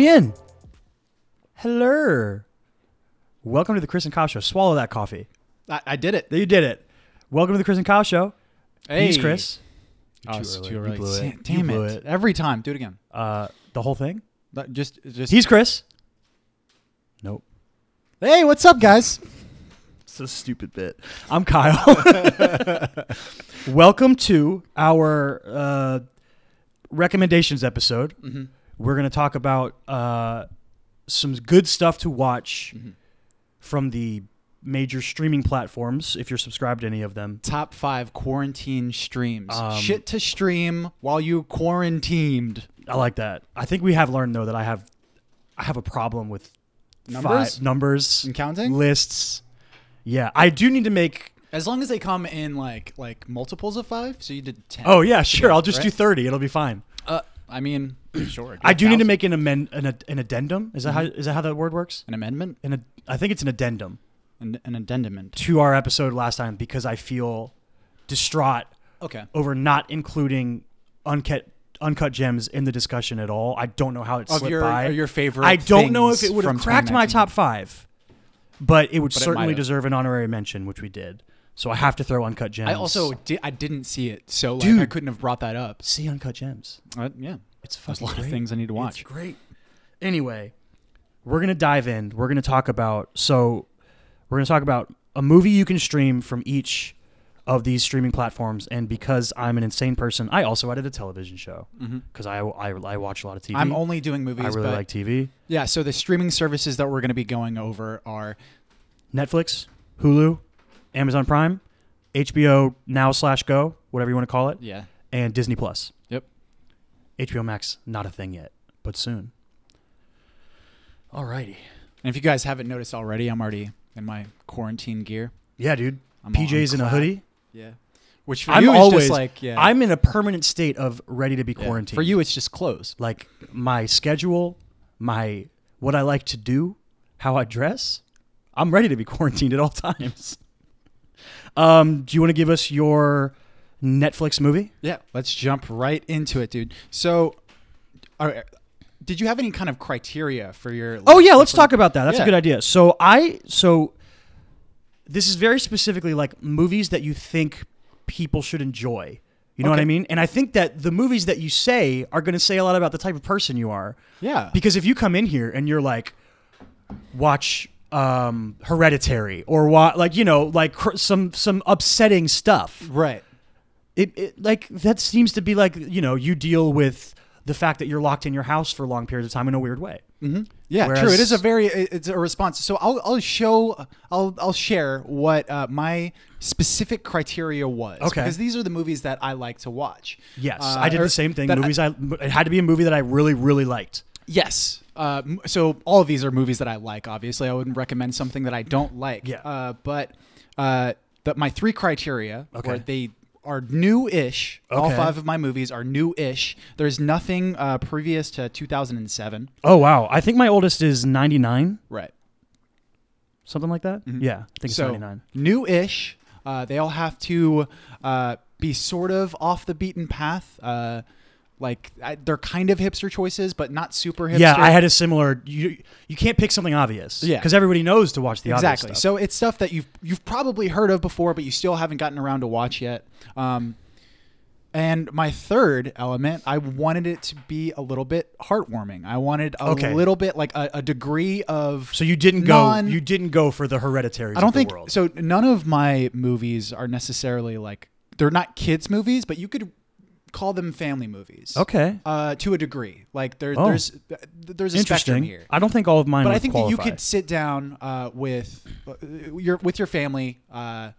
We in. Hello. Welcome to the Chris and Kyle Show. Swallow that coffee. I, I did it. You did it. Welcome to the Chris and Kyle Show. Hey. He's Hey. Chris. Oh, Too it's early. too You blew it. Sa- You Damn blew it. it. Every time. Do it again. Uh, the whole thing. But Just, just. He's Chris. Nope. hey, what's up, guys? So stupid bit. I'm Kyle. Welcome to our uh, recommendations episode. We're going to talk about uh, some good stuff to watch Mm-hmm. from the major streaming platforms if you're subscribed to any of them. Top five quarantine streams. Um, Shit to stream while you quarantined. I like that. I think we have learned though that I have I have a problem with Numbers? five, numbers And counting? lists. Yeah, I do need to make. As long as they come in like like multiples of five. So you did ten. Oh yeah, sure. I'll just do thirty. It'll be fine. Uh, I mean, sure. I do need to make an amend an, ad- an addendum. Is that how is that how that word works? an amendment, An ad- I think it's an addendum an, an addendum. to our episode last time because I feel distraught Okay. over not including uncut uncut gems in the discussion at all. I don't know how it Of slipped your by. your favorite. I don't know if things it would have from cracked my 2019. top five, but it would it certainly deserve an honorary mention, which we did. So I have to throw uncut gems. I also di- I didn't see it, so like, Dude. I couldn't have brought that up. see uncut gems. Uh, yeah, It's there's a lot great. of things I need to It's watch. great. Anyway, we're gonna dive in. We're gonna talk about so we're gonna talk about a movie you can stream from each of these streaming platforms. And because I'm an insane person, I also edit a television show because I, I I watch a lot of TV. Mm-hmm. I'm only doing movies, I really but like TV. yeah. So the streaming services that we're going to be going over are Netflix, Hulu, Amazon Prime, HBO Now slash Go, whatever you want to call it, yeah, and Disney Plus. HBO Max, not a thing yet, but soon. Alrighty. And if you guys haven't noticed already, I'm already in my quarantine gear. Yeah, dude. I'm PJs in a hoodie. Yeah. Which for I'm you is always just like yeah. I'm in a permanent state of ready to be yeah. quarantined. For you, it's just clothes. like my schedule, my what I like to do, how I dress. I'm ready to be quarantined at all times. Um, do you want to give us your Netflix movie? Yeah. Let's jump right into it, dude. So, are, did you have any kind of criteria for your? Oh yeah, let's talk about that. That's a good idea. So I so this is very specifically like movies that you think people should enjoy. You know what I mean? And I think that the movies that you say are going to say a lot about the type of person you are. Yeah. Because if you come in here and you're like, watch um, Hereditary or wa- like you know like cr- some some upsetting stuff, right. It, it like that seems to be like you know you deal with the fact that you're locked in your house for long periods of time in a weird way. Mm-hmm. Yeah, Whereas- true. It is a very it's a response. So I'll I'll show I'll I'll share what uh, my specific criteria was. Okay. Because these are the movies that I like to watch. Yes, Uh, I did the same thing. that I- Movies I, it had to be a movie that I really really liked. Yes. Uh, so all of these are movies that I like. Obviously, I wouldn't recommend something that I don't like. Yeah. Uh, but uh, the, my three criteria Okay. were they are new-ish. All Okay. five of my movies are new-ish. There's nothing uh, previous to 2007. Oh wow, I think my oldest is 99, Right. something like that. Mhm. Yeah, I think it's so 99. new-ish. Uh, they all have to uh, be sort of off the beaten path. Uh, like I, they're kind of hipster choices, but not super hipster. Yeah, I had a similar. You you can't pick something obvious. Yeah. because everybody knows to watch the exactly. obvious stuff. So it's stuff that you've you've probably heard of before, but you still haven't gotten around to watch yet. Um, and my third element, I wanted it to be a little bit heartwarming. I wanted a Okay. little bit like a, a degree of. So you didn't go. you didn't go for the hereditary. I don't of the think world. so. None of my movies are necessarily like they're not kids movies, but you could call them family movies. Okay, Uh, to a degree, like there, Oh. there's there's a spectrum interesting. here. I don't think all of mine. but I think that you could sit down uh, with uh, your with your family uh,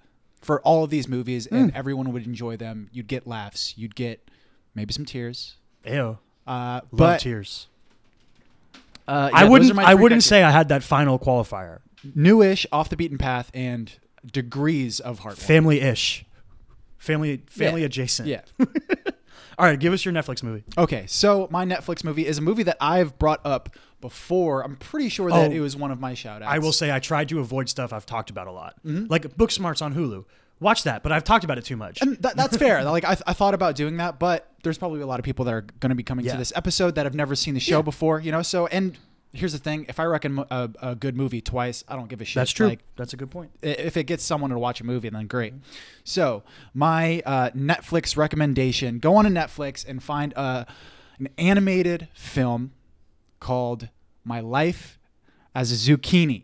for all of these movies, Hmm. and everyone would enjoy them. You'd get laughs. You'd get maybe some tears. Ew, Uh, love but tears. uh, I yeah, those wouldn't. I wouldn't say I had that final qualifier. newish, off the beaten path, and degrees of heart. Family-ish, family family Yeah. adjacent. Yeah. All right, give us your Netflix movie. Okay, so my Netflix movie is a movie that I've brought up before. I'm pretty sure that Oh. it was one of my shout outs. I will say I tried to avoid stuff I've talked about a lot, Mm-hmm. like Booksmarts on Hulu. watch that. But I've talked about it too much. And that, that's fair. Like I, I thought about doing that, but there's probably a lot of people that are going to be coming Yeah. to this episode that have never seen the show before. You know, so and here's the thing: if I recommend a, a good movie twice, I don't give a shit. That's true. Like, That's a good point. if it gets someone to watch a movie, then great. So my uh, Netflix recommendation: go on to Netflix and find uh, an animated film called "My Life as a Zucchini."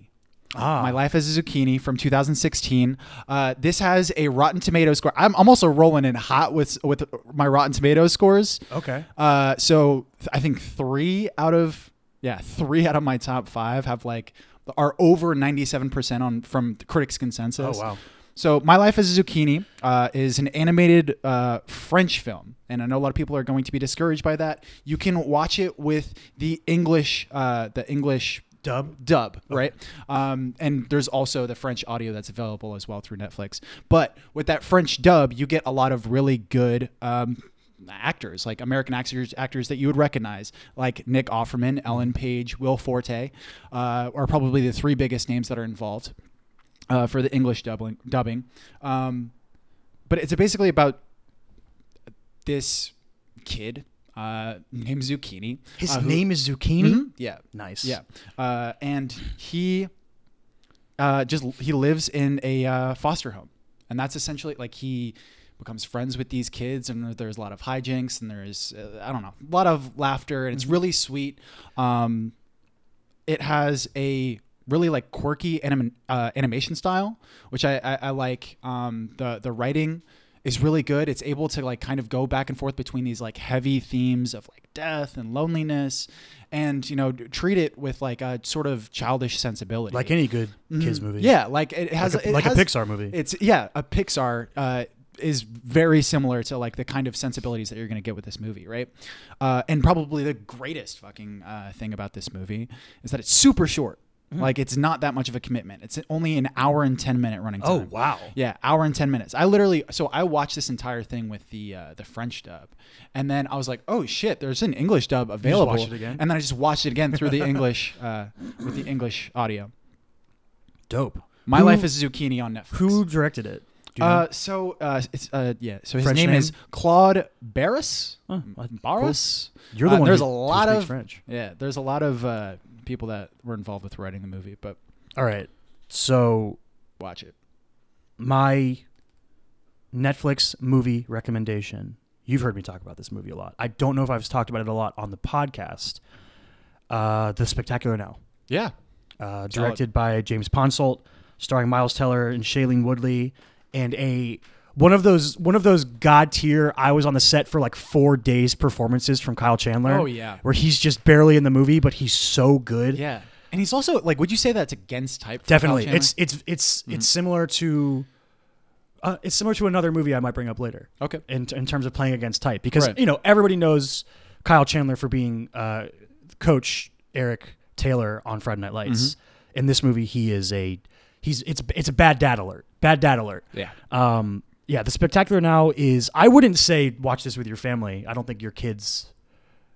Ah, My Life as a Zucchini from 2016. Uh, this has a Rotten Tomatoes score. I'm, I'm also rolling in hot with with my Rotten Tomatoes scores. Okay. Uh, so I think three out of yeah three out of my top five have like are over 97 percent on from critics consensus. Oh wow. So My Life as a Zucchini uh, is an animated uh, French film, and I know a lot of people are going to be discouraged by that. You can watch it with the English uh, the English Dub. dub, right? Um, and there's also the French audio that's available as well through Netflix. But with that French dub, you get a lot of really good um, actors, like American actors, actors that you would recognize, like Nick Offerman, Ellen Page, Will Forte, uh, are probably the three biggest names that are involved uh, for the English dubbing. dubbing. Um, but it's basically about this kid uh, named Zucchini. His uh, who- name is Zucchini. Mhm, Yeah. Nice. Yeah, uh, and he uh, just he lives in a uh, foster home, and that's essentially like he becomes friends with these kids, and there's a lot of hijinks, and there's uh, I don't know, a lot of laughter, and it's really sweet. Um, it has a really like quirky anim- uh, animation style, which I, I, I like. Um, the the writing is really good. It's able to like kind of go back and forth between these like heavy themes of like death and loneliness, and you know treat it with like a sort of childish sensibility, Like any good kids movie. Yeah, like it has Like, a, it like has- a Pixar movie. It's yeah, a Pixar. Uh, is very similar to like the kind of sensibilities that you're going to get with this movie, right? Uh, and probably the greatest fucking uh, thing about this movie is that it's super short. Mm-hmm. Like it's not that much of a commitment. It's only an hour and ten minute running time. oh wow. Yeah, hour and ten minutes. I literally so I watched this entire thing with the uh, the French dub, and then I was like, oh shit, there's an English dub available. watched it again? And then I just watched it again through the English uh, with the English audio. Dope. My Who- Life is Zucchini on Netflix. Who directed it? Do you know? Uh, so uh, it's uh, yeah. So his French name, name? is Claude Barras. Oh, uh, Barras. You're the Uh, one. there's who, a lot of French. yeah. There's a lot of uh, people that were involved with writing the movie, but All right. So watch it. my Netflix movie recommendation. You've heard me talk about this movie a lot. I don't know if I've talked about it a lot on the podcast. Uh, the Spectacular Now, Yeah. uh, directed by James Ponsoldt, starring Miles Teller and Shailene Woodley, and a one of those one of those god tier. I was on the set for like four days performances from Kyle Chandler. Oh yeah. where he's just barely in the movie, but he's so good. Yeah. And he's also like, would you say that's against type? Definitely, it's it's it's Mm-hmm. it's similar to. Uh, it's similar to another movie I might bring up later. okay. in, in terms of playing against type because Right. you know everybody knows Kyle Chandler for being uh, coach Eric Taylor on Friday Night Lights. Mm-hmm. In this movie, he is a he's it's it's a bad dad alert. Bad dad alert. Yeah. Um, yeah, the spectacular now is I wouldn't say watch this with your family. I don't think your kids.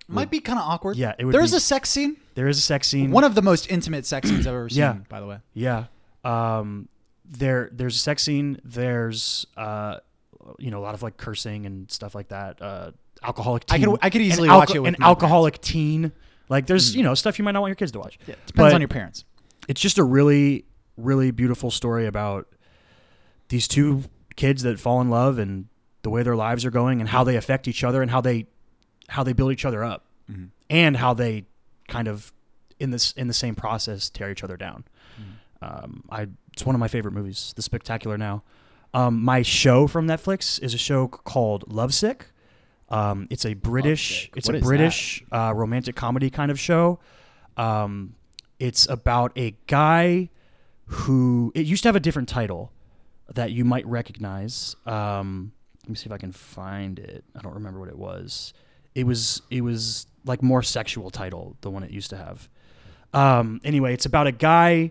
Might be kind of awkward. Yeah, it would There's be- a sex scene. There is a sex scene. One of the most intimate sex scenes I've ever seen. Yeah. By the way. Yeah. Um, there, there's a sex scene. There's, uh, you know, a lot of like cursing and stuff like that. Uh, alcoholic. I Teen, could- I could an easily watch alco- it with an my alcoholic teen. Like there's, you know, stuff you might not want your kids to watch. Yeah. Depends But- on your parents. It's just a really, really beautiful story about these two kids that fall in love and the way their lives are going and how they affect each other and how they, how they build each other up Mhm. and how they kind of in this in the same process tear each other down. Mm-hmm. Um, I it's one of my favorite movies, The Spectacular Now. Um, my show from Netflix is a show called Lovesick. Um, it's a British Lovesick. it's What a British uh, romantic comedy kind of show. Um, it's about a guy who it used to have a different title that you might recognize. Um, let me see if I can find it. I don't remember what it was. It was it was like more sexual title, the one it used to have. Um, anyway, it's about a guy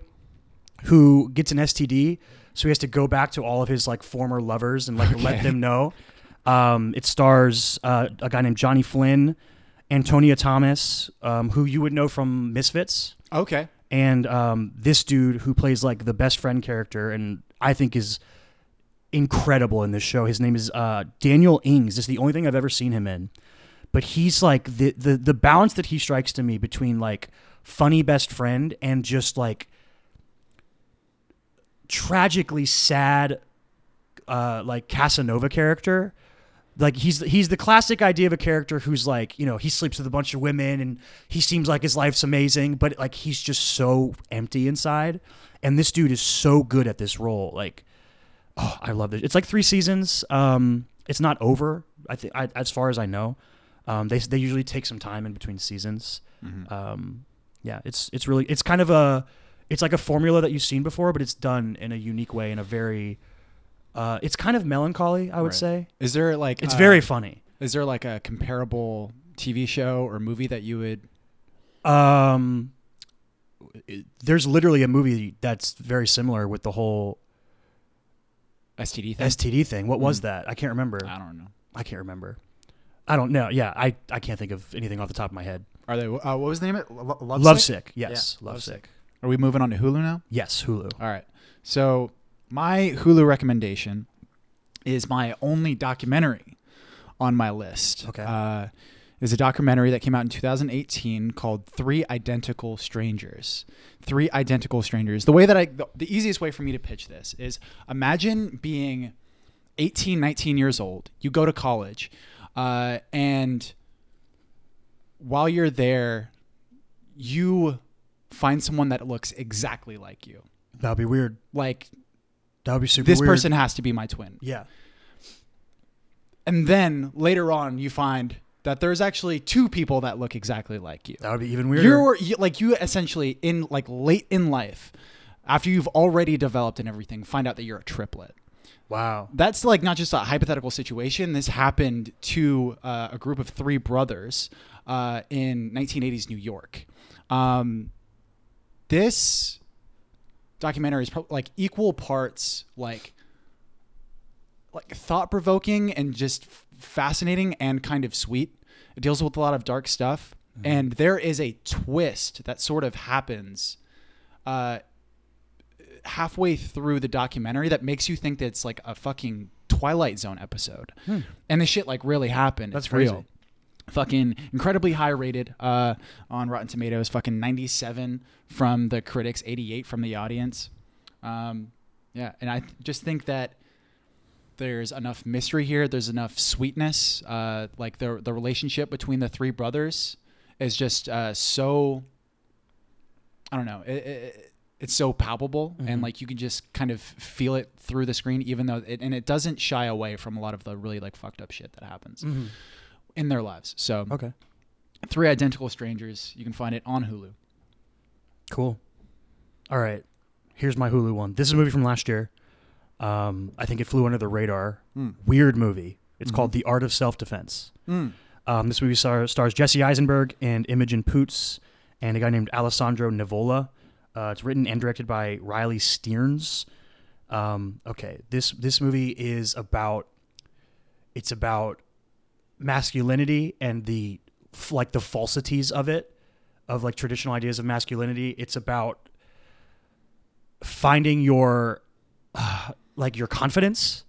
who gets an STD, so he has to go back to all of his like former lovers and like let them know. Um, it stars uh, a guy named Johnny Flynn, Antonia Thomas, um, who you would know from Misfits, Okay. and um, this dude who plays like the best friend character, and I think is incredible in this show. His name is uh, Daniel Ings. This is the only thing I've ever seen him in, but he's like the the the balance that he strikes to me between like funny best friend and just like tragically sad uh, like Casanova character. Like he's he's the classic idea of a character who's like you know he sleeps with a bunch of women and he seems like his life's amazing, but like he's just so empty inside. And this dude is so good at this role. Like, oh, I love this. It's like three seasons. Um, it's not over. I think as far as I know, um, they they usually take some time in between seasons. Um, yeah, it's it's really it's kind of a it's like a formula that you've seen before, but it's done in a unique way in a very uh, it's kind of melancholy, I would Right. say. Is there like It's uh, very funny. Is there like a comparable TV show or movie that you would? Um, it- there's literally a movie that's very similar with the whole STD thing? STD thing. What was Mm. that? I can't remember. I don't know. I can't remember. I don't know. Yeah, I, I can't think of anything off the top of my head. Are they? Uh, what was the name of it? Lo- Lovesick? Lovesick. Yes, Yeah, Lovesick. Are we moving on to Hulu now? Yes, Hulu. All right. So my Hulu recommendation is my only documentary on my list. Okay. Uh, is a documentary that came out in 2018 called Three Identical Strangers. Three Identical Strangers. The way that I, the, the easiest way for me to pitch this is imagine being 18, 19 years old. You go to college, uh, and while you're there, you find someone that looks exactly like you. That would be weird. Like That would be super this weird. person has to be my twin. Yeah. And then later on, you find that there's actually two people that look exactly like you. That would be even weirder. You're you, like you essentially in like late in life, after you've already developed and everything, find out that you're a triplet. wow. That's like not just a hypothetical situation. This happened to uh, a group of three brothers uh, in 1980s New York. Um, this documentary is probably like equal parts like like thought provoking and just fascinating and kind of sweet. It deals with a lot of dark stuff, and there is a twist that sort of happens. Uh, halfway through the documentary that makes you think that it's like a fucking Twilight Zone episode. And the shit like really happened. That's it's real. Fucking incredibly high rated uh, on Rotten Tomatoes. Fucking 97 from the critics, 88 from the audience. Um, yeah, and I th- just think that there's enough mystery here. There's enough sweetness. Uh, like the the relationship between the three brothers is just uh, so. I don't know. It, it, it's so palpable, and like you can just kind of feel it through the screen, even though it, and it doesn't shy away from a lot of the really like fucked up shit that happens Mhm. in their lives. So, Okay. Three Identical Strangers. You can find it on Hulu. Cool. All right. Here's my Hulu one. This is a movie from last year. Um, I think it flew under the radar. Mm. Weird movie. It's Mhm. called The Art of Self Defense. Um, this movie star, stars Jesse Eisenberg and Imogen Poots and a guy named Alessandro Nivola. Uh, it's written and directed by Riley Stearns. Um, okay, this this movie is about it's about masculinity and the like the falsities of it, of like traditional ideas of masculinity. It's about finding your uh, like your confidence.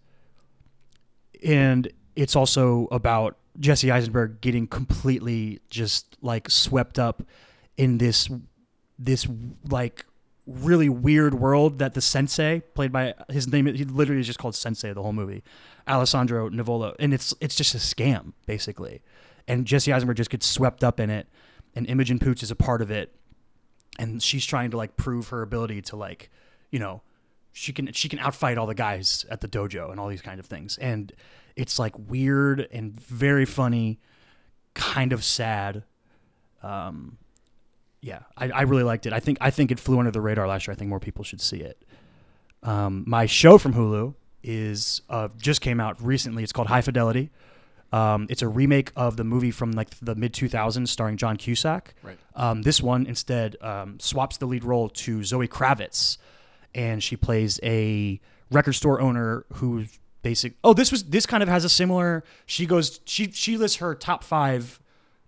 And it's also about Jesse Eisenberg getting completely just like swept up in this this like really weird world that the sensei played by his name he literally is just called sensei the whole movie Alessandro Nivola and it's it's just a scam basically. And Jesse Eisenberg just gets swept up in it and Imogen Poots is a part of it. And she's trying to like prove her ability to like you know she can she can outfight all the guys at the dojo and all these kind of things. And it's like weird and very funny kind of sad. Um yeah I, I really liked it. I think i think it flew under the radar last year. I think more people should see it. Um my show from hulu is uh just came out recently. It's called high fidelity. Um, it's a remake of the movie from like the mid 2000s starring John Cusack. Right. Um, this one instead um, swaps the lead role to Zoe Kravitz, and she plays a record store owner who's basic. Oh, this was this kind of has a similar. She goes she she lists her top five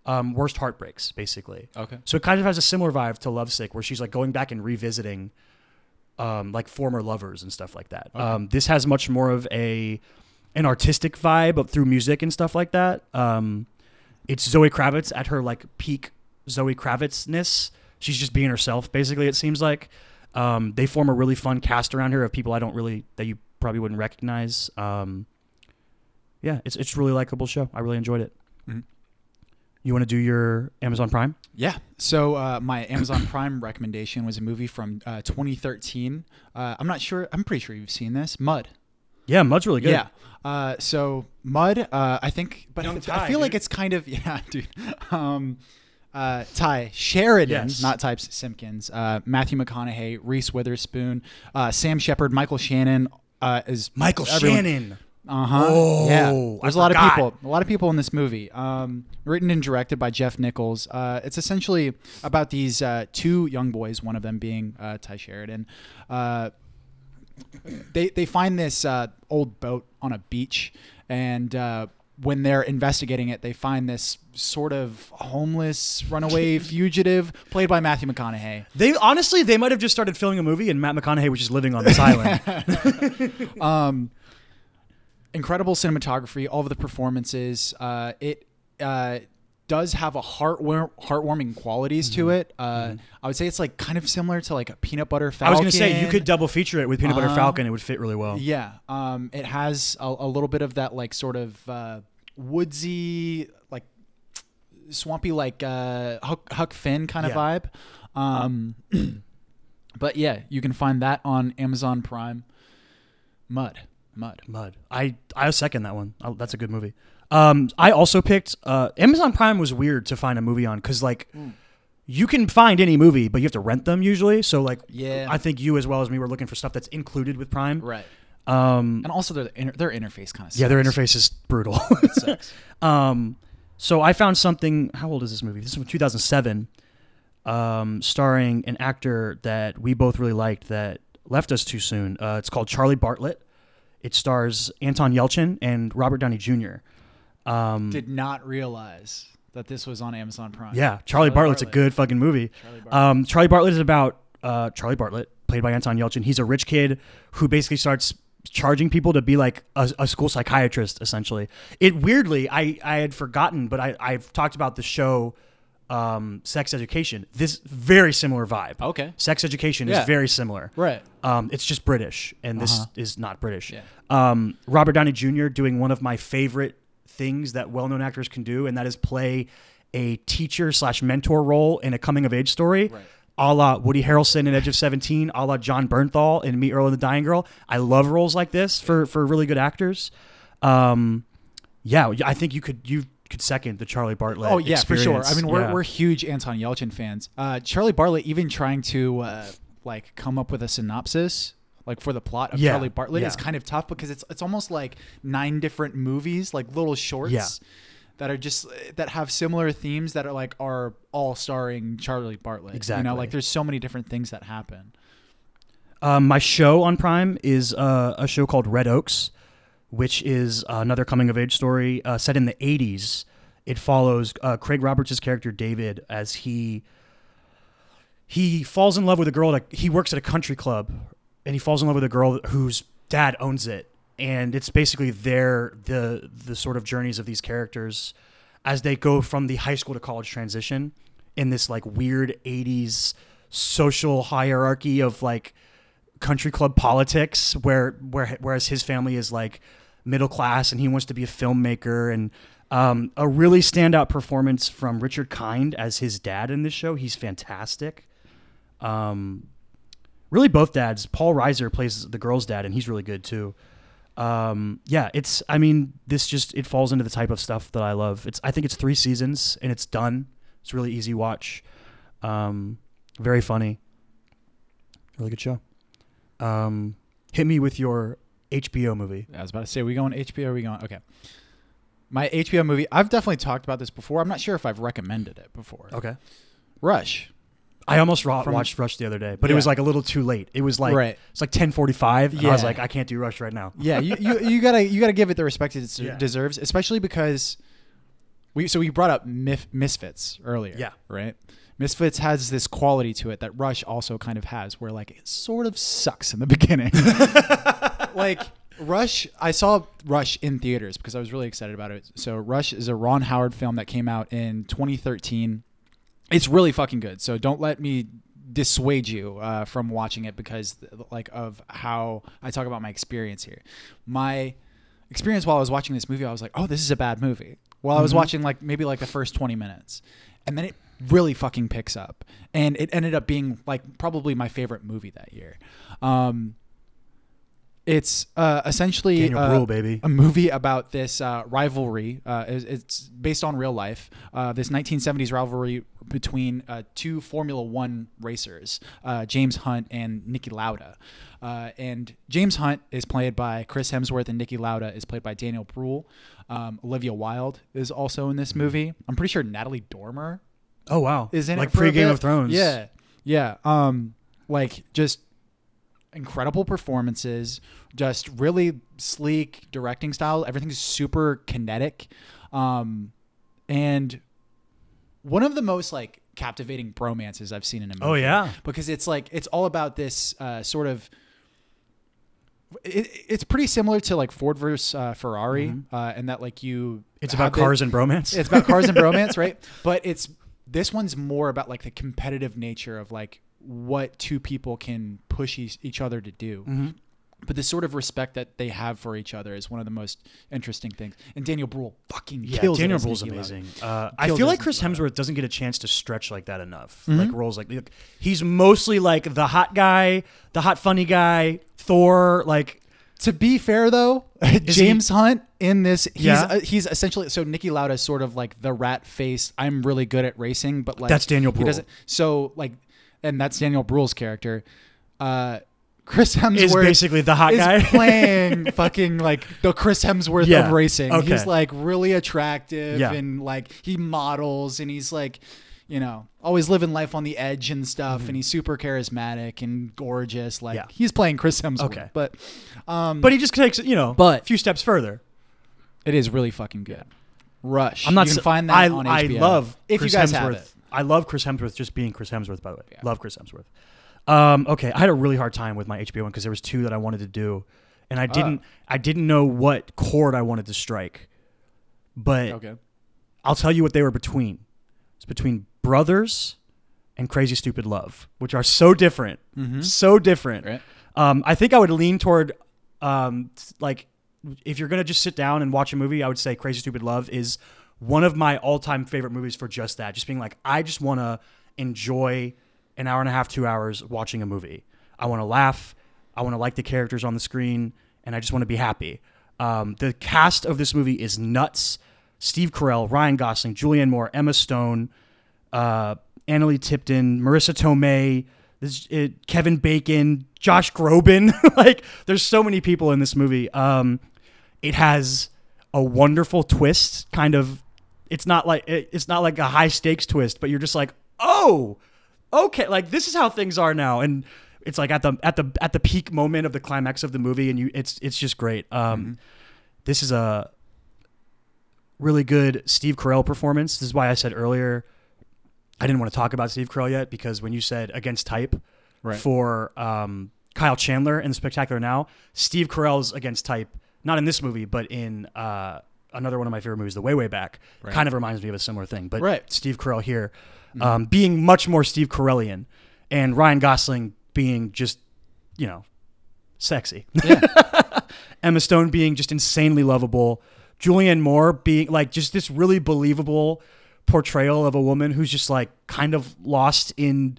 um, worst heartbreaks basically. Okay. So it kind of has a similar vibe to Lovesick, where she's like going back and revisiting um, like former lovers and stuff like that. Um, this has much more of a an artistic vibe of, through music and stuff like that. Um, it's Zoe Kravitz at her like peak Zoe Kravitzness. She's just being herself, basically. It seems like um, they form a really fun cast around here of people I don't really that you probably wouldn't recognize. Um, yeah, it's it's a really likable show. I really enjoyed it. Mhm. You want to do your Amazon Prime? Yeah. So uh, my Amazon Prime recommendation was a movie from uh, 2013. Uh, I'm not sure. I'm pretty sure you've seen this. Mud. Yeah, Mud's really good. Yeah. Uh, so Mud, uh, I think, but Young I Ty, feel like it's kind of yeah, dude. Um, uh, Ty Sheridan, Yes. not Types Simpkins. Uh, Matthew McConaughey, Reese Witherspoon, uh, Sam Shepard, Michael Shannon uh, is Michael everyone- Shannon. Uh huh. Oh, yeah. There's a lot forgot. of people. A lot of people in this movie. Um, written and directed by Jeff Nichols. Uh, it's essentially about these uh, two young boys. One of them being uh, Ty Sheridan. Uh, they they find this uh, old boat on a beach, and uh, when they're investigating it, they find this sort of homeless runaway fugitive played by Matthew McConaughey. They honestly, they might have just started filming a movie, and Matt McConaughey was just living on this island. um, incredible cinematography, all of the performances. Uh, it uh, does have a heartwar- heartwarming qualities to it. Uh, I would say it's like kind of similar to like a peanut butter I falcon. was gonna say you could double feature it with Peanut Butter Uh-huh. Falcon; it would fit really well. Yeah, um, it has a, a little bit of that like sort of uh, woodsy, like swampy, like uh, Huck, Huck Finn kind of Yeah. vibe. Um, but yeah, you can find that on Amazon Prime. Mud, mud. Mud. I I second that one. i that's a good movie. Um, I also picked uh, Amazon Prime was weird to find a movie on because like you can find any movie, but you have to rent them usually. So like Yeah. I think you as well as me were looking for stuff that's included with Prime. Right. Um, And also their inter- their interface kind of yeah, their interface is brutal. sucks. Um, so I found something. How old is this movie? This is from 2007, um, starring an actor that we both really liked that left us too soon. Uh, it's called Charlie Bartlett. It stars Anton Yelchin and Robert Downey Jr. Um, Did not realize that this was on Amazon Prime. yeah, Charlie, Bartlett's a good fucking movie. Charlie Bartlett. Um, Charlie Bartlett is about uh, Charlie Bartlett, played by Anton Yelchin. He's a rich kid who basically starts charging people to be like a, a school psychiatrist. Essentially, it weirdly I I had forgotten, but I I've talked about the show, um, Sex Education. This very similar vibe. Okay. Sex Education Yeah. is very similar. Right. Um, it's just British, and this Uh-huh. is not British. Yeah. Um, Robert Downey Jr. doing one of my favorite things that well-known actors can do, and that is play a teacher slash mentor role in a coming-of-age story, Right. a la Woody Harrelson in Edge of Seventeen, a la Jon Bernthal in Meet Earl and the Dying Girl. I love roles like this for for really good actors. Um, yeah, I think you could you could second the Charlie Bartlett. Oh yeah, for sure. I mean, we're Yeah. we're huge Anton Yelchin fans. Uh, Charlie Bartlett even trying to uh, like come up with a synopsis like for the plot of Yeah, Charlie Bartlett is kind of tough because it's it's almost like nine different movies, like little shorts. Yeah. That are just that have similar themes that are like are all starring Charlie Bartlett. Exactly. You Exactly. know, like there's so many different things that happen. Um, my show on Prime is uh, a show called Red Oaks, which is another coming of age story uh, set in the 80s. It follows uh, Craig Roberts' character David as he he falls in love with a girl that he works at a country club and he falls in love with a girl whose dad owns it and it's basically their the the sort of journeys of these characters as they go from the high school to college transition in this like weird 80s social hierarchy of like country club politics where where whereas his family is like middle class and he wants to be a filmmaker and um, a really standout performance from Richard Kind as his dad in this show. He's fantastic. Um, really, both dads. Paul Reiser plays the girl's dad, and he's really good too. Um, yeah, it's. I mean, this just it falls into the type of stuff that I love. It's. I think it's three seasons and it's done. It's really easy watch. Um, very funny. Really good show. Um, hit me with your HBO movie. I was about to say, we going HBO? Are we going? Okay. My HBO movie. I've definitely talked about this before. I'm not sure if I've recommended it before. Okay. Rush. I almost ro- From- watched Rush the other day, but it was like a little too late. It was like Right. it's like ten forty five, and I was Yeah. like, I can't do Rush right now. Yeah, you, you you gotta you gotta give it the respect it Yeah. deserves, especially because we so we brought up Mif- Misfits earlier. Yeah. Right. Misfits has this quality to it that Rush also kind of has, where like it sort of sucks in the beginning. like Rush, I saw Rush in theaters because I was really excited about it. So Rush is a Ron Howard film that came out in 2013. It's really fucking good. So don't let me dissuade you uh, from watching it because like of how I talk about my experience here. My experience while I was watching this movie, I was like, oh, this is a bad movie. While I was watching like maybe like the first 20 minutes. And then it really fucking picks up. And it ended up being like probably my favorite movie that year. Um, it's uh, essentially Daniel uh, Bruhl, baby. a movie about this uh, rivalry. Uh, it's, it's based on real life. Uh, this 1970s rivalry between uh, two Formula One racers, uh, James Hunt and Niki Lauda. Uh, and James Hunt is played by Chris Hemsworth, and Niki Lauda is played by Daniel Bruhl. Um, Olivia Wilde is also in this movie. I'm pretty sure Natalie Dormer Oh wow, is in like pre Game of Thrones. Yeah, yeah. Um, like just incredible performances, just really sleek directing style. Everything's super kinetic, um, and one of the most like captivating bromances I've seen in a movie. Oh, yeah. because it's like it's all about this uh, sort of. It, it's pretty similar to like Ford versus uh, Ferrari, uh, and that like you. Mm-hmm. It's about cars and bromance. it's about cars and bromance, right? But it's this one's more about like the competitive nature of like what two people can push each, each other to do. Mm-hmm. But the sort of respect that they have for each other is one of the most interesting things. And Daniel Bruhl fucking yeah, kills. Daniel Bruhl's amazing. Uh, I feel like Chris. Hemsworth doesn't get a chance to stretch like that enough. Mhm. Like roles like look, he's mostly like the hot guy, the hot funny guy, Thor. Like To be fair, though, he- James Hunt in this, he's Yeah? uh, he's essentially so Niki Lauda is sort of like the rat face. I'm really good at racing, but like That's Daniel he Bruhl. So like, and that's Daniel Bruhl's character. Uh, Chris Hemsworth is basically the hot is guy. playing fucking like the Chris Hemsworth Yeah. of racing. Okay. He's like really attractive Yeah. and like he models and he's like, you know, always living life on the edge and stuff. And he's super charismatic and gorgeous. Like Mm-hmm. Yeah. he's playing Chris Hemsworth. Okay. But, um, but he just takes you know But- a few steps further. it is really fucking good. Rush. I'm not. You can find that I, on I love if Chris you guys Hemsworth. have it. I love Chris Hemsworth just being Chris Hemsworth. By the way, Yeah. love Chris Hemsworth. Um, okay, I had a really hard time with my HBO one because there was two that I wanted to do, and I didn't. I didn't know what chord I wanted to strike, but Okay. I'll tell you what they were between. It's between Brothers and Crazy Stupid Love, which are so different, Mm-hmm. so different. Right. Um, I think I would lean toward, um, like, if you're gonna just sit down and watch a movie, I would say Crazy Stupid Love is one of my all-time favorite movies for just that. Just being like, I just want to enjoy an hour and a half, two hours watching a movie. I want to laugh. I want to like the characters on the screen, and I just want to be happy. Um, the cast of this movie is nuts. Steve Carell, Ryan Gosling, Julianne Moore, Emma Stone, uh, Analeigh Tipton, Marisa Tomei, this, it, Kevin Bacon, Josh Groban. like, there's so many people in this movie. Um, it has a wonderful twist. Kind of, it's not like it's not like a high stakes twist, but you're just like, oh, okay, like this is how things are now, and it's like at the at the at the peak moment of the climax of the movie, and you it's it's just great. Um, This is a really good Steve Carell performance. This is why I said earlier I didn't want to talk about Steve Carell yet because when you said against type Right. for um, Kyle Chandler in The Spectacular Now, Steve Carell's against type, not in this movie, but in uh, another one of my favorite movies, The Way Way Back. Right. Kind of reminds me of a similar thing, but Right. Steve Carell here um, being much more Steve Carellian and Ryan Gosling being just, you know, sexy. Yeah. Emma Stone being just insanely lovable. Julianne Moore being like just this really believable portrayal of a woman who's just like kind of lost in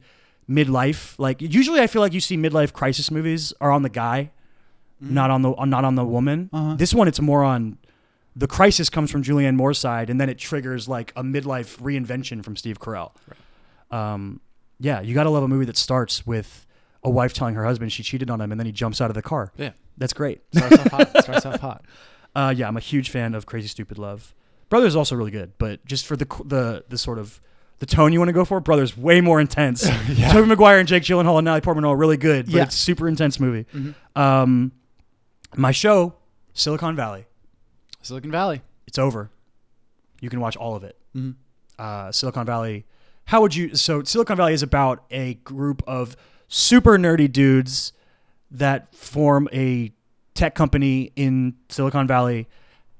midlife. Like usually I feel like you see midlife crisis movies are on the guy, not on the not on the woman. Uh-huh. This one it's more on the crisis comes from Julianne Moore's side and then it triggers like a midlife reinvention from Steve Carell. Um, yeah, you got to love a movie that starts with a wife telling her husband she cheated on him and then he jumps out of the car. Yeah. That's great. Starts off hot. Starts off hot. Uh, yeah, I'm a huge fan of Crazy Stupid Love. Brothers is also really good, but just for the the the sort of the tone you want to go for, Brothers way more intense. Yeah. Tobey Maguire and Jake Gyllenhaal and Natalie Portman are really good, but Yeah. it's a super intense movie. Mhm. Um, my show, Silicon Valley, Silicon Valley. it's over. You can watch all of it. Mm-hmm. Uh, Silicon Valley how would you? So Silicon Valley is about a group of super nerdy dudes that form a tech company in Silicon Valley,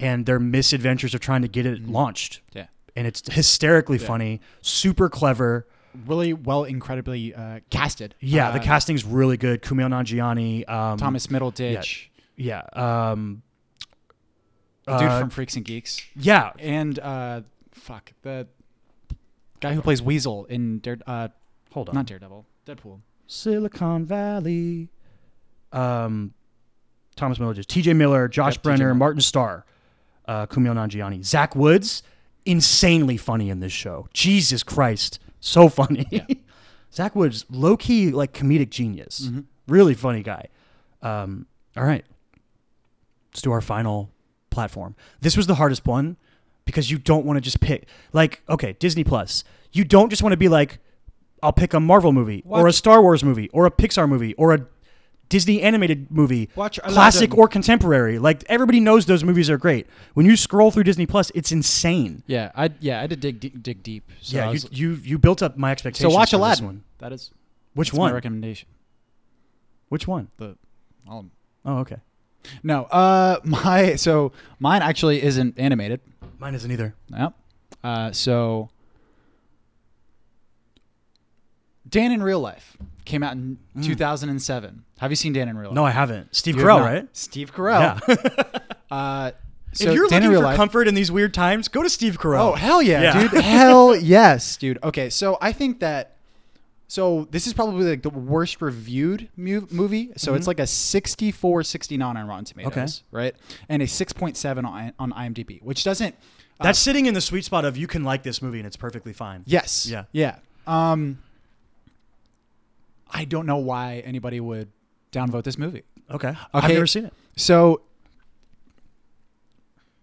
and their misadventures of trying to get it launched. Yeah. And it's hysterically funny, super clever. Really well, incredibly uh, casted. Yeah, Uh, the casting's really good. Kumail Nanjiani, um, Thomas Middleditch, Yeah, um, the dude uh, from Freaks and Geeks, yeah, and uh, fuck the guy who plays Weasel in Dare, uh, hold on. not Daredevil, Deadpool. Silicon Valley. Um, Thomas Middleditch, T.J. Miller, Josh Yep, Brener. Martin Starr, uh, Kumail Nanjiani, Zach Woods, insanely funny in this show. Jesus Christ, so funny. Yeah. Zach Woods, low key like comedic genius, Mm-hmm. really funny guy. Um, all right, let's do our final platform. This was the hardest one because you don't want to just pick like okay Disney Plus. You don't just want to be like I'll pick a Marvel movie or a Star Wars movie or a Pixar movie or a Disney animated movie, Watch classic or contemporary. Like everybody knows those movies are great. When you scroll through Disney Plus, it's insane. Yeah, I yeah I had to dig dig, dig deep. So yeah, you, was- you you built up my expectations. so watch for this one. That is Which that's one? My recommendation. Which one? The I'll, Oh, okay. No, uh, my so mine actually isn't animated. Mine isn't either. Yep. Uh, so Dan in Real Life came out in 2007. Have you seen Dan in Real Life? No, I haven't. Steve You Carell, right? Steve Carell. Yeah. Uh, so if you're Dan in looking for Life, comfort in these weird times, go to Steve Carell. Oh hell yeah, Yeah. dude! hell yes, dude. Okay, so I think that so this is probably like the worst reviewed mu- movie. So it's like a 64, 69 on Rotten Tomatoes, Mm-hmm. Okay. right? And a six point seven on on IMDb, which doesn't. uh, That's sitting in the sweet spot of you can like this movie and it's perfectly fine. yes, Yeah. yeah. Um, I don't know why anybody would downvote this movie. Okay. okay. I've never seen it. So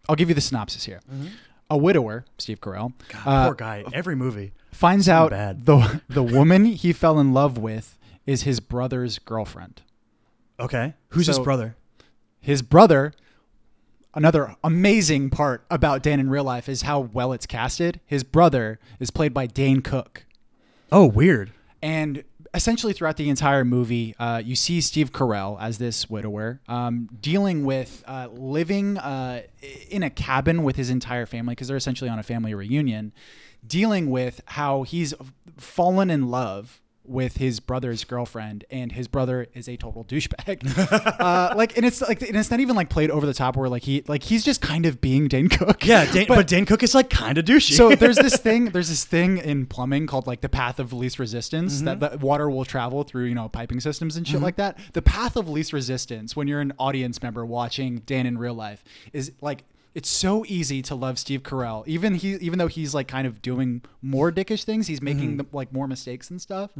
I'll give you the synopsis here. Mm-hmm. A widower, Steve Carell, God, uh, poor guy. Every movie. finds out bad. the the woman he fell in love with is his brother's girlfriend. Okay. Who's his brother? His brother, another amazing part about Dan in real life is how well it's casted. His brother is played by Dane Cook. Oh, weird. And essentially, throughout the entire movie, uh, you see Steve Carell as this widower um, dealing with uh, living uh, in a cabin with his entire family because they're essentially on a family reunion, dealing with how he's fallen in love with his brother's girlfriend and his brother is a total douchebag. Uh, like and it's like and it's not even like played over the top where like he like he's just kind of being dane cook. Yeah, Dan, but, Dan Cook is like kind of douchey. so there's this thing there's this thing in plumbing called like the path of least resistance that the water will travel through you know piping systems and shit like that. The path of least resistance when you're an audience member watching dan in real life is like it's so easy to love Steve Carell, even he, even though he's like kind of doing more dickish things, he's making the, like more mistakes and stuff.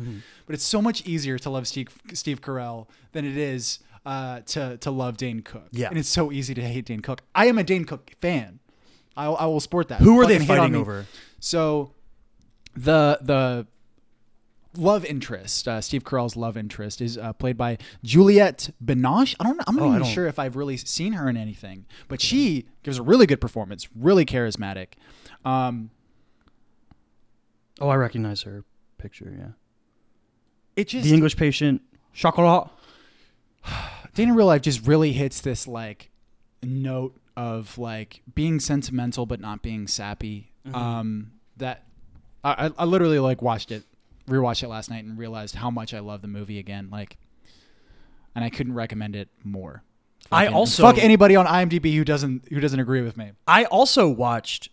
But it's so much easier to love Steve Steve Carell than it is uh, to to love Dane Cook. Yeah. and it's so easy to hate Dane Cook. I am a Dane Cook fan. I, I will sport that. Who are they Fucking on fighting over? So the the love interest, uh, Steve Carell's love interest, is uh, played by Juliette Binoche. I don't. I'm not Oh, even sure if I've really seen her in anything, but she gives a really good performance. Really charismatic. Um, Oh, I recognize her picture. Yeah. it just The English Patient. Chocolat. Dan in real life just really hits this like note of like being sentimental but not being sappy. Mm-hmm. Um, that I I literally like watched it, rewatched it last night, and realized how much I love the movie again. Like, and I couldn't recommend it more. I Fucking- also- fuck anybody on IMDb who doesn't who doesn't agree with me. I also watched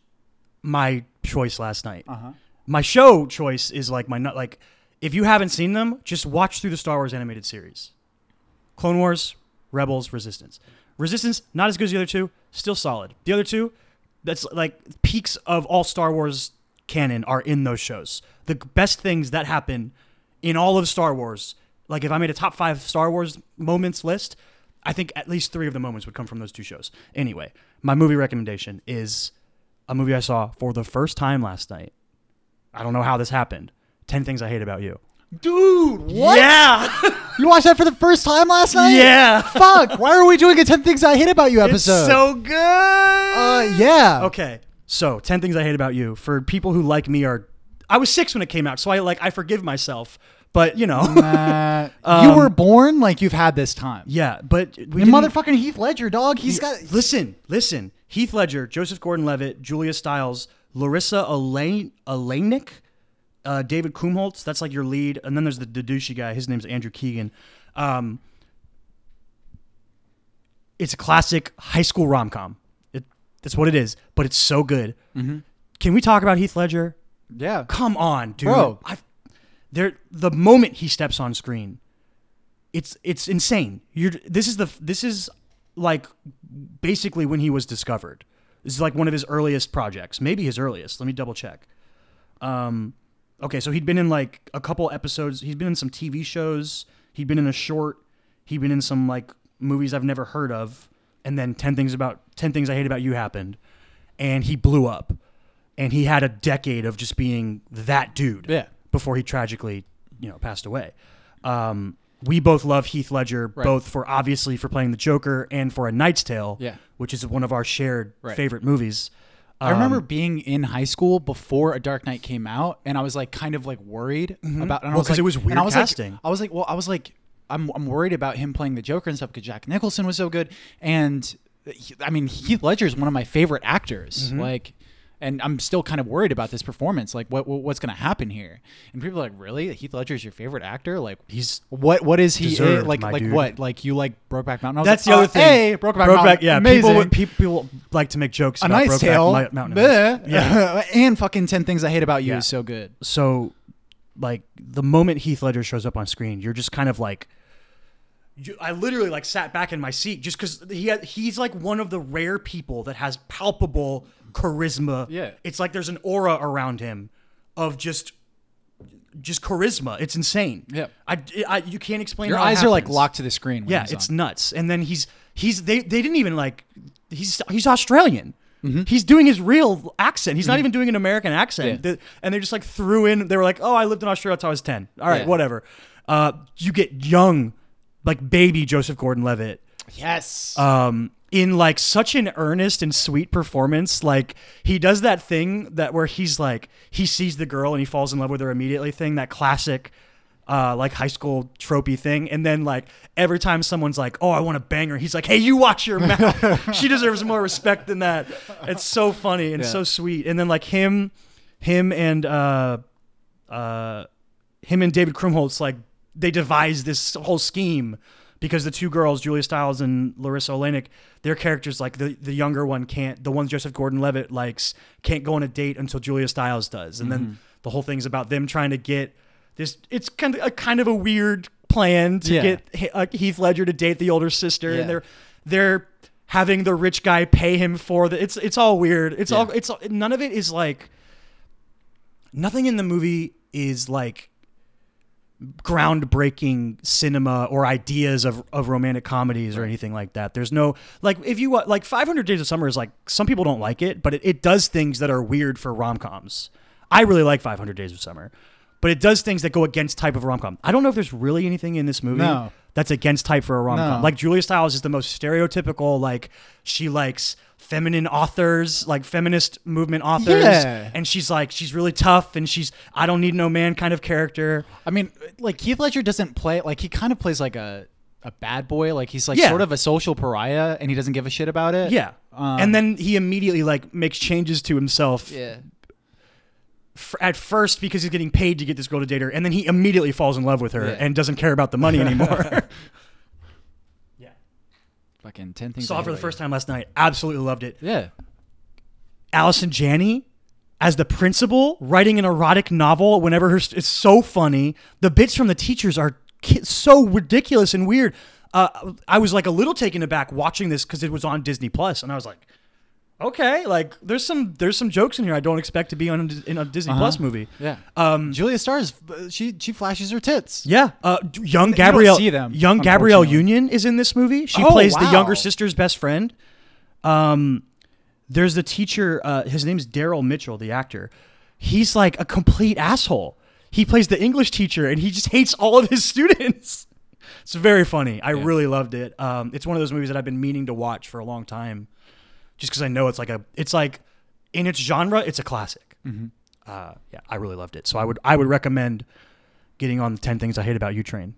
my choice last night. Uh huh. My show choice is like my nut. Like, if you haven't seen them, just watch through the Star Wars animated series. Clone Wars, Rebels, Resistance. Resistance not as good as the other two, still solid. The other two, that's like peaks of all Star Wars canon are in those shows. The best things that happen in all of Star Wars. Like if I made a top five Star Wars moments list, I think at least three of the moments would come from those two shows. Anyway, my movie recommendation is a movie I saw for the first time last night. I don't know how this happened. Ten Things I Hate About You. Dude, what? Yeah. You watched that for the first time last night? yeah. Fuck. Why are we doing a ten things I hate about you It's episode? so good. Uh, yeah. Okay. So, 10 Things I Hate About You. For people who like me are I was six when it came out, so I like I forgive myself. But you know, Uh, Um, you were born like you've had this time. yeah. But we And didn't- motherfucking Heath Ledger, dog. He's got. listen, listen. Heath Ledger, Joseph Gordon-Levitt, Julia Stiles, Larisa Oleynik, uh, David Krumholtz. That's like your lead, and then there's the, the douchey guy. His name's Andrew Keegan. Um, it's a classic high school rom com. It, that's what it is, but it's so good. Can we talk about Heath Ledger? Yeah. Come on, dude. Bro. I, there, the moment he steps on screen, it's it's insane. You're this is the this is like basically when he was discovered. This is like one of his earliest projects, maybe his earliest. Let me double check. Um, okay, so he'd been in like a couple episodes. He's been in some TV shows. He'd been in a short. He'd been in some like movies I've never heard of. And then ten things about ten things I hate about you happened, and he blew up. And he had a decade of just being that dude Yeah. before he tragically, you know, passed away. Um, we both love Heath Ledger, Right. both for obviously for playing the Joker and for A Knight's Tale, Yeah. which is one of our shared Right. favorite movies. I remember Um, being in high school before A Dark Knight came out, and I was like kind of like worried about. And I Mm-hmm. Well, was 'cause it like- was and weird I was casting. Like, I was like, well, I was like, I'm I'm worried about him playing the Joker and stuff because Jack Nicholson was so good, and I mean Heath Ledger is one of my favorite actors. Mm-hmm. Like. And I'm still kind of worried about this performance. Like, what, what what's going to happen here? And people are like, "Really? Heath Ledger is your favorite actor? Like, he's what what is he Deserved, like? Like dude. what? Like you like Brokeback Mountain? That's like, the other uh, thing. Hey, Brokeback, Mountain, yeah. amazing. People, people like to make jokes a about nice Brokeback tale. Mountain. Bleh. Yeah. and fucking 10 Things I Hate About You Yeah. is so good. so like the moment Heath Ledger shows up on screen, you're just kind of like I literally like sat back in my seat just because he had, he's like one of the rare people that has palpable charisma. Yeah. it's like there's an aura around him of just just charisma. It's insane. Yeah. I, I you can't explain. Your eyes are like locked to the screen. When Yeah, it's on. nuts. And then he's he's they they didn't even like he's he's Australian. Mm-hmm. He's doing his real accent. He's not even doing an American accent. Yeah. And they just like threw in. They were like, "Oh, I lived in Australia until I was 10. All right, Yeah. whatever." Uh, you get young, like baby Joseph Gordon-Levitt, Yes. um, in like such an earnest and sweet performance. Like he does that thing that where he's like he sees the girl and he falls in love with her immediately. Thing that classic. Uh, like high school tropey thing, and then like every time someone's like, "Oh, I want to bang her," he's like, "Hey, you watch your mouth." she deserves more respect than that. It's so funny and Yeah. so sweet. And then like him, him and uh, uh, him and David Krumholtz like they devised this whole scheme because the two girls, Julia Stiles and Larisa Oleynik, their characters like the the younger one can't, the one Joseph Gordon-Levitt likes can't go on a date until Julia Stiles does, and then the whole thing's about them trying to get this. It's kind of a kind of a weird plan to Yeah. get uh, Heath Ledger to date the older sister, Yeah. and they're they're having the rich guy pay him for the. It's it's all weird. It's all it's none of it is like nothing in the movie is like groundbreaking cinema or ideas of, of romantic comedies or anything like that. There's no like if you like 500 Days of Summer is like some people don't like it, but it, it does things that are weird for rom coms. I really like 500 Days of Summer, but it does things that go against type of rom com. I don't know if there's really anything in this movie No. that's against type for a rom com. No. Like Julia Stiles is the most stereotypical. Like she likes feminine authors, like feminist movement authors, Yeah. and she's like she's really tough and she's I don't need no man kind of character. I mean, like Heath Ledger doesn't play like he kind of plays like a a bad boy. Like he's like Yeah. sort of a social pariah, and he doesn't give a shit about it. Yeah. Um, and then he immediately like makes changes to himself yeah, f- at first because he's getting paid to get this girl to date her, and then he immediately falls in love with her Yeah. and doesn't care about the money anymore. fucking ten things. Saw it for the first time last night. Absolutely loved it. Yeah, Allison Janney as the principal writing an erotic novel whenever her it's so funny. The bits from the teachers are ki- so ridiculous and weird. Uh, I was like a little taken aback watching this because it was on Disney Plus, and I was like, okay, like there's some there's some jokes in here I don't expect to be on in a Disney Uh-huh. Plus movie. yeah. Um, Julia Stiles, she she flashes her tits. Yeah, uh, young Gabrielle. see them, young Gabrielle. Union is in this movie. She Oh, plays the younger sister's best friend. Um, there's the teacher. Uh, his name's Daryl Mitchell, the actor. He's like a complete asshole. He plays the English teacher, and he just hates all of his students. It's very funny. I Yeah. really loved it. Um, it's one of those movies that I've been meaning to watch for a long time, just because I know it's like a. It's like in its genre, it's a classic. Mm-hmm. Uh, yeah, I really loved it. So I would I would recommend getting on the ten things I hate about you train.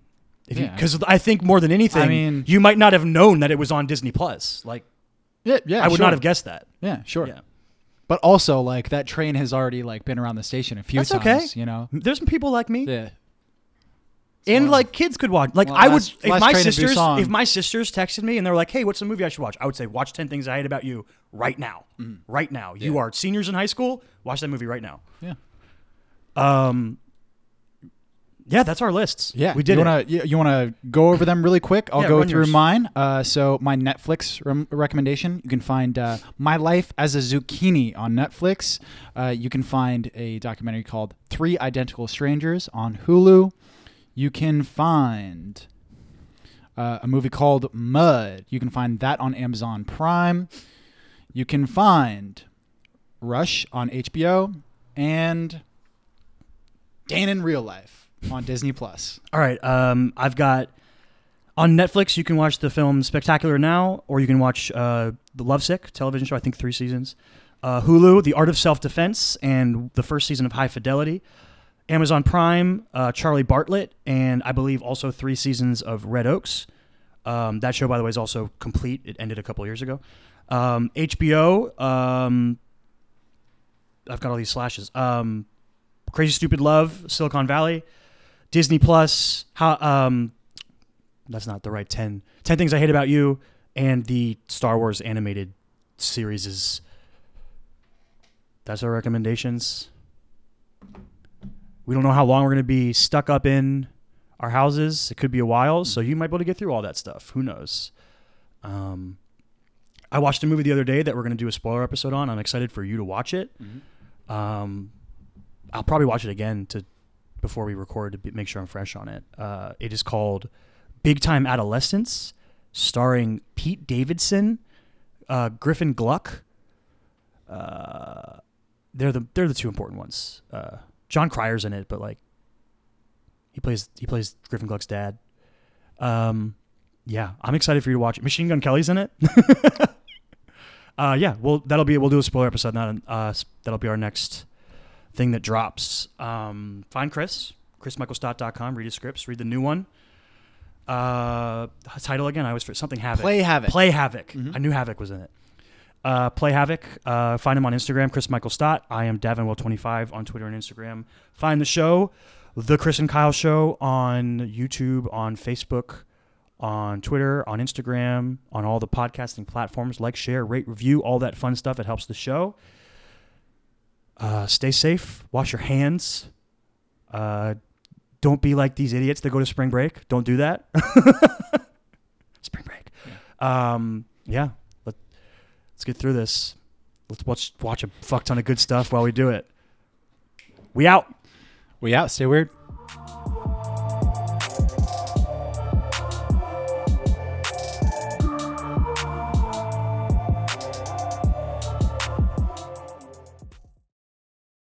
If you Yeah. because I think more than anything, I mean- you might not have known that it was on Disney Plus. Like Yeah, yeah. I would sure. not have guessed that. Yeah, sure. Yeah. But also, like that train has already like been around the station a few That's okay. times. You know. There's some people like me. Yeah. And like kids could watch. Like Well, I would, last- if last my Train to sisters, Busan- if my sisters texted me and they were like, "Hey, what's the movie I should watch?" I would say, "Watch Ten Things I Hate About You right now, right now. You Mm-hmm. Are seniors in high school. Watch that movie right now." Yeah. Um. Yeah, that's our lists. Yeah, we did you it. Wanna, you, to go over them really quick? I'll Yeah, go run through yours. mine. Uh, so my Netflix rem- recommendation, you can find uh, "My Life as a Zucchini" on Netflix. Uh, you can find a documentary called Three Identical Strangers on Hulu. You can find uh, a movie called Mud. You can find that on Amazon Prime. You can find Rush on HBO and Dan in Real Life on Disney Plus. All right. Um, I've got on Netflix. You can watch the film Spectacular Now, or you can watch uh, the Lovesick television show. I think three seasons. Uh, Hulu, The Art of Self Defense, and the first season of High Fidelity. Amazon Prime, uh, Charlie Bartlett, and I believe also three seasons of Red Oaks. Um, that show, by the way, is also complete. It ended a couple years ago. Um, HBO. Um, I've got all these slashes. Um, Crazy Stupid Love, Silicon Valley. Disney Plus, how um that's not the right 10 10 things I hate about you and the Star Wars animated series is that's our recommendations. We don't know how long we're going to be stuck up in our houses. It could be a while, so you might be able to get through all that stuff. Who knows? Um I watched a movie the other day that we're going to do a spoiler episode on. I'm excited for you to watch it. Um, I'll probably watch it again to before we record to be, make sure I'm fresh on it. Uh, it is called Big Time Adolescence, starring Pete Davidson, uh, Griffin Gluck. Uh, they're the they're the two important ones. Jon Cryer's in it, but like he plays he plays Griffin Gluck's dad. Um, yeah, I'm excited for you to watch it. Machine Gun Kelly's in it. uh, yeah, well that'll be we'll do a spoiler episode. Not uh, that'll be our next thing that drops. Um, find Chris, chrismichaelstott.com, read his scripts, read the new one. Uh, title again, I was for something Havoc. Play Havoc. Play Havoc. Mhm. I knew Havoc was in it. Uh, Play Havoc. Uh, find him on Instagram, Chris Michael Stott. I am Davenwell25 on Twitter and Instagram. Find the show, The Chris and Kyle Show, on YouTube, on Facebook, on Twitter, on Instagram, on all the podcasting platforms. Like, share, rate, review, all that fun stuff. It helps the show. Uh, stay safe. Wash your hands. Uh, don't be like these idiots that go to spring break. Don't do that. spring break. Um, yeah. Let, let's get through this. Let's watch watch a fuck ton of good stuff while we do it. We out. We out. Stay weird.